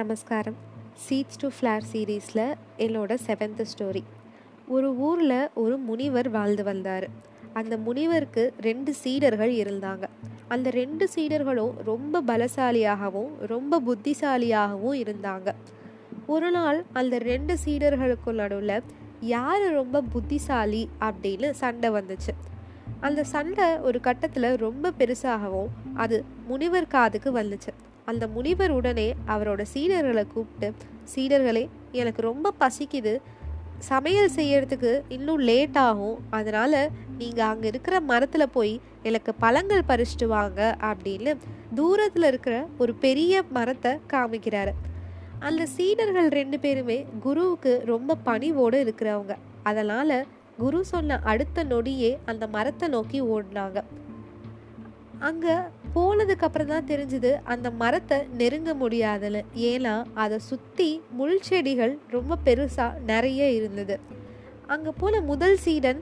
நமஸ்காரம். Seeds to flower சீரீஸில் என்னோட செவன்த் ஸ்டோரி ஒரு ஊரில் ஒரு முனிவர் வாழ்ந்து வந்தார். அந்த முனிவருக்கு ரெண்டு சீடர்கள் இருந்தாங்க. அந்த ரெண்டு சீடர்களும் ரொம்ப பலசாலியாகவும் ரொம்ப புத்திசாலியாகவும் இருந்தாங்க. ஒரு நாள் அந்த ரெண்டு சீடர்களுக்கு நடுவில் யார் ரொம்ப புத்திசாலி அப்படின்னு சண்டை வந்துச்சு. அந்த சண்டை ஒரு கட்டத்தில் ரொம்ப பெருசாகவும் அது முனிவர் காதுக்கு வந்துச்சு. அந்த முனிவர் உடனே அவரோட சீடர்களை கூப்பிட்டு சீடர்களே எனக்கு ரொம்ப பசிக்குது. சமையல் செய்யறதுக்கு இன்னும் லேட் ஆகும். அதனால் நீங்கள் அங்கே இருக்கிற மரத்தில் போய் எனக்கு பழங்கள் பறிச்சிட்டு வாங்க அப்படின்னு தூரத்தில் இருக்கிற ஒரு பெரிய மரத்தை காமிக்கிறாரு. அந்த சீடர்கள் ரெண்டு பேருமே குருவுக்கு ரொம்ப பணிவோடு இருக்கிறவங்க. அதனால் குரு சொன்ன அடுத்த நொடியே அந்த மரத்தை நோக்கி ஓடினாங்க. அங்கே போனதுக்கு அப்புறம் தான் தெரிஞ்சுது அந்த மரத்தை நெருங்க முடியாதுன்னு. ஏன்னா அதை சுற்றி முள் செடிகள் ரொம்ப பெருசாக நிறைய இருந்தது. அங்கே போன முதல் சீடன்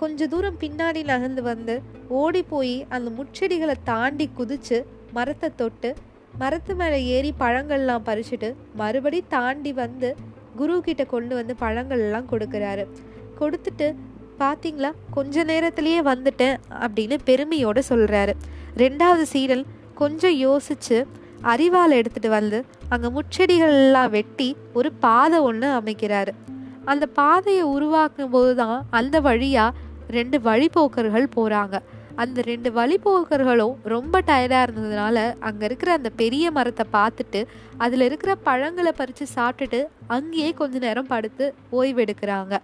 கொஞ்ச தூரம் பின்னாடி நகர்ந்து வந்து ஓடி போய் அந்த முச்செடிகளை தாண்டி குதிச்சு மரத்தை தொட்டு மரத்து மேலே ஏறி பழங்கள்லாம் பறிச்சுட்டு மறுபடி தாண்டி வந்து குரு கிட்ட கொண்டு வந்து பழங்கள்லாம் கொடுக்குறாரு. கொடுத்துட்டு பார்த்தீங்களா கொஞ்ச நேரத்திலேயே வந்துட்டேன் அப்படின்னு பெருமையோடு சொல்கிறாரு ரெண்டாவது சீடல் கொஞ்சம் யோசிச்சு அறிவால் எடுத்துகிட்டு வந்து அங்கே முச்செடிகள்லாம் வெட்டி ஒரு பாதை ஒன்று அமைக்கிறாரு. அந்த பாதையை உருவாக்கும் போது தான் அந்த வழியாக ரெண்டு வழிபோக்கர்கள் போகிறாங்க அந்த ரெண்டு வழிபோக்கர்களும் ரொம்ப டயர்டாக இருந்ததுனால அங்கே இருக்கிற அந்த பெரிய மரத்தை பார்த்துட்டு அதில் இருக்கிற பழங்களை பறித்து சாப்பிட்டுட்டு அங்கேயே கொஞ்ச நேரம் படுத்து ஓய்வெடுக்கிறாங்க.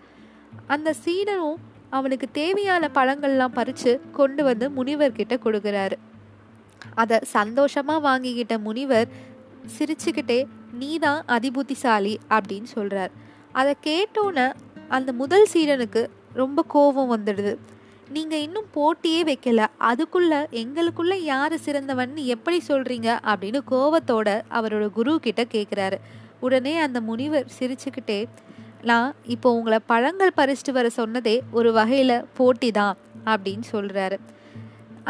அந்த சீடனும் அவனுக்கு தேவையான பழங்கள்லாம் பறித்து கொண்டு வந்து முனிவர்கிட்ட கொடுக்குறாரு. அதை சந்தோஷமாக வாங்கிக்கிட்ட முனிவர் சிரிச்சுக்கிட்டே நீ தான் அதிபுத்திசாலி அப்படின்னு சொல்கிறார் அதை கேட்டோன்னே அந்த முதல் சீடனுக்கு ரொம்ப கோபம் வந்துடுது. நீங்கள் இன்னும் போட்டியே வைக்கல. அதுக்குள்ள எங்களுக்குள்ள யார் சிறந்தவன் எப்படி சொல்கிறீங்க அப்படின்னு கோவத்தோட அவரோட குரு கிட்ட கேட்குறாரு உடனே அந்த முனிவர் சிரிச்சுக்கிட்டே நான் இப்போ உங்களை பழங்கள் பறிச்சுட்டு வர சொன்னதே ஒரு வகையில் போட்டி தான் அப்படின்னு சொல்கிறாரு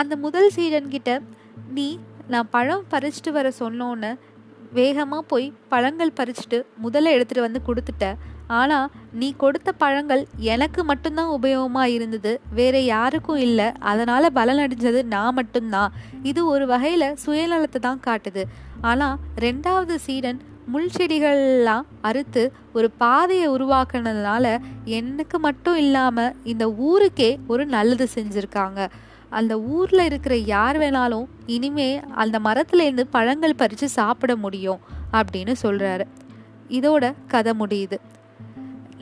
அந்த முதல் சீடன்கிட்ட நீ நான் பழம் பறிச்சுட்டு வர சொன்னோன்னு வேகமாக போய் பழங்கள் பறிச்சுட்டு முதல்ல எடுத்துகிட்டு வந்து கொடுத்துட்ட. ஆனால் நீ கொடுத்த பழங்கள் எனக்கு மட்டும்தான் உபயோகமாக இருந்தது. வேற யாருக்கும் இல்லை. அதனால் பலன் அடைஞ்சது நான் மட்டும்தான். இது ஒரு வகையில் சுயநலத்தை தான் காட்டுது. ஆனால் ரெண்டாவது சீடன் முள் செடிகள்லாம் அறுத்து ஒரு பாதையை உருவாக்குனதுனால எனக்கு மட்டும் இல்லாமல் இந்த ஊருக்கே ஒரு நல்லது செஞ்சுருக்காங்க. அந்த ஊரில் இருக்கிற யார் வேணாலும் இனிமே அந்த மரத்துலேருந்து பழங்கள் பறித்து சாப்பிட முடியும் அப்படின்னு சொல்கிறாரு இதோட கதை முடியுது.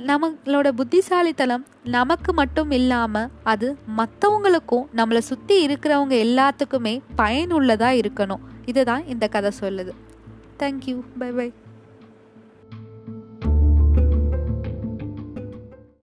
நம்மளோட புத்திசாலித்தனம் நமக்கு மட்டும் இல்லாமல் அது மற்றவங்களுக்கும் நம்மளை சுற்றி இருக்கிறவங்க எல்லாத்துக்குமே பயனுள்ளதாக இருக்கணும். இதுதான் இந்த கதை சொல்லுது. Thank you. Bye bye.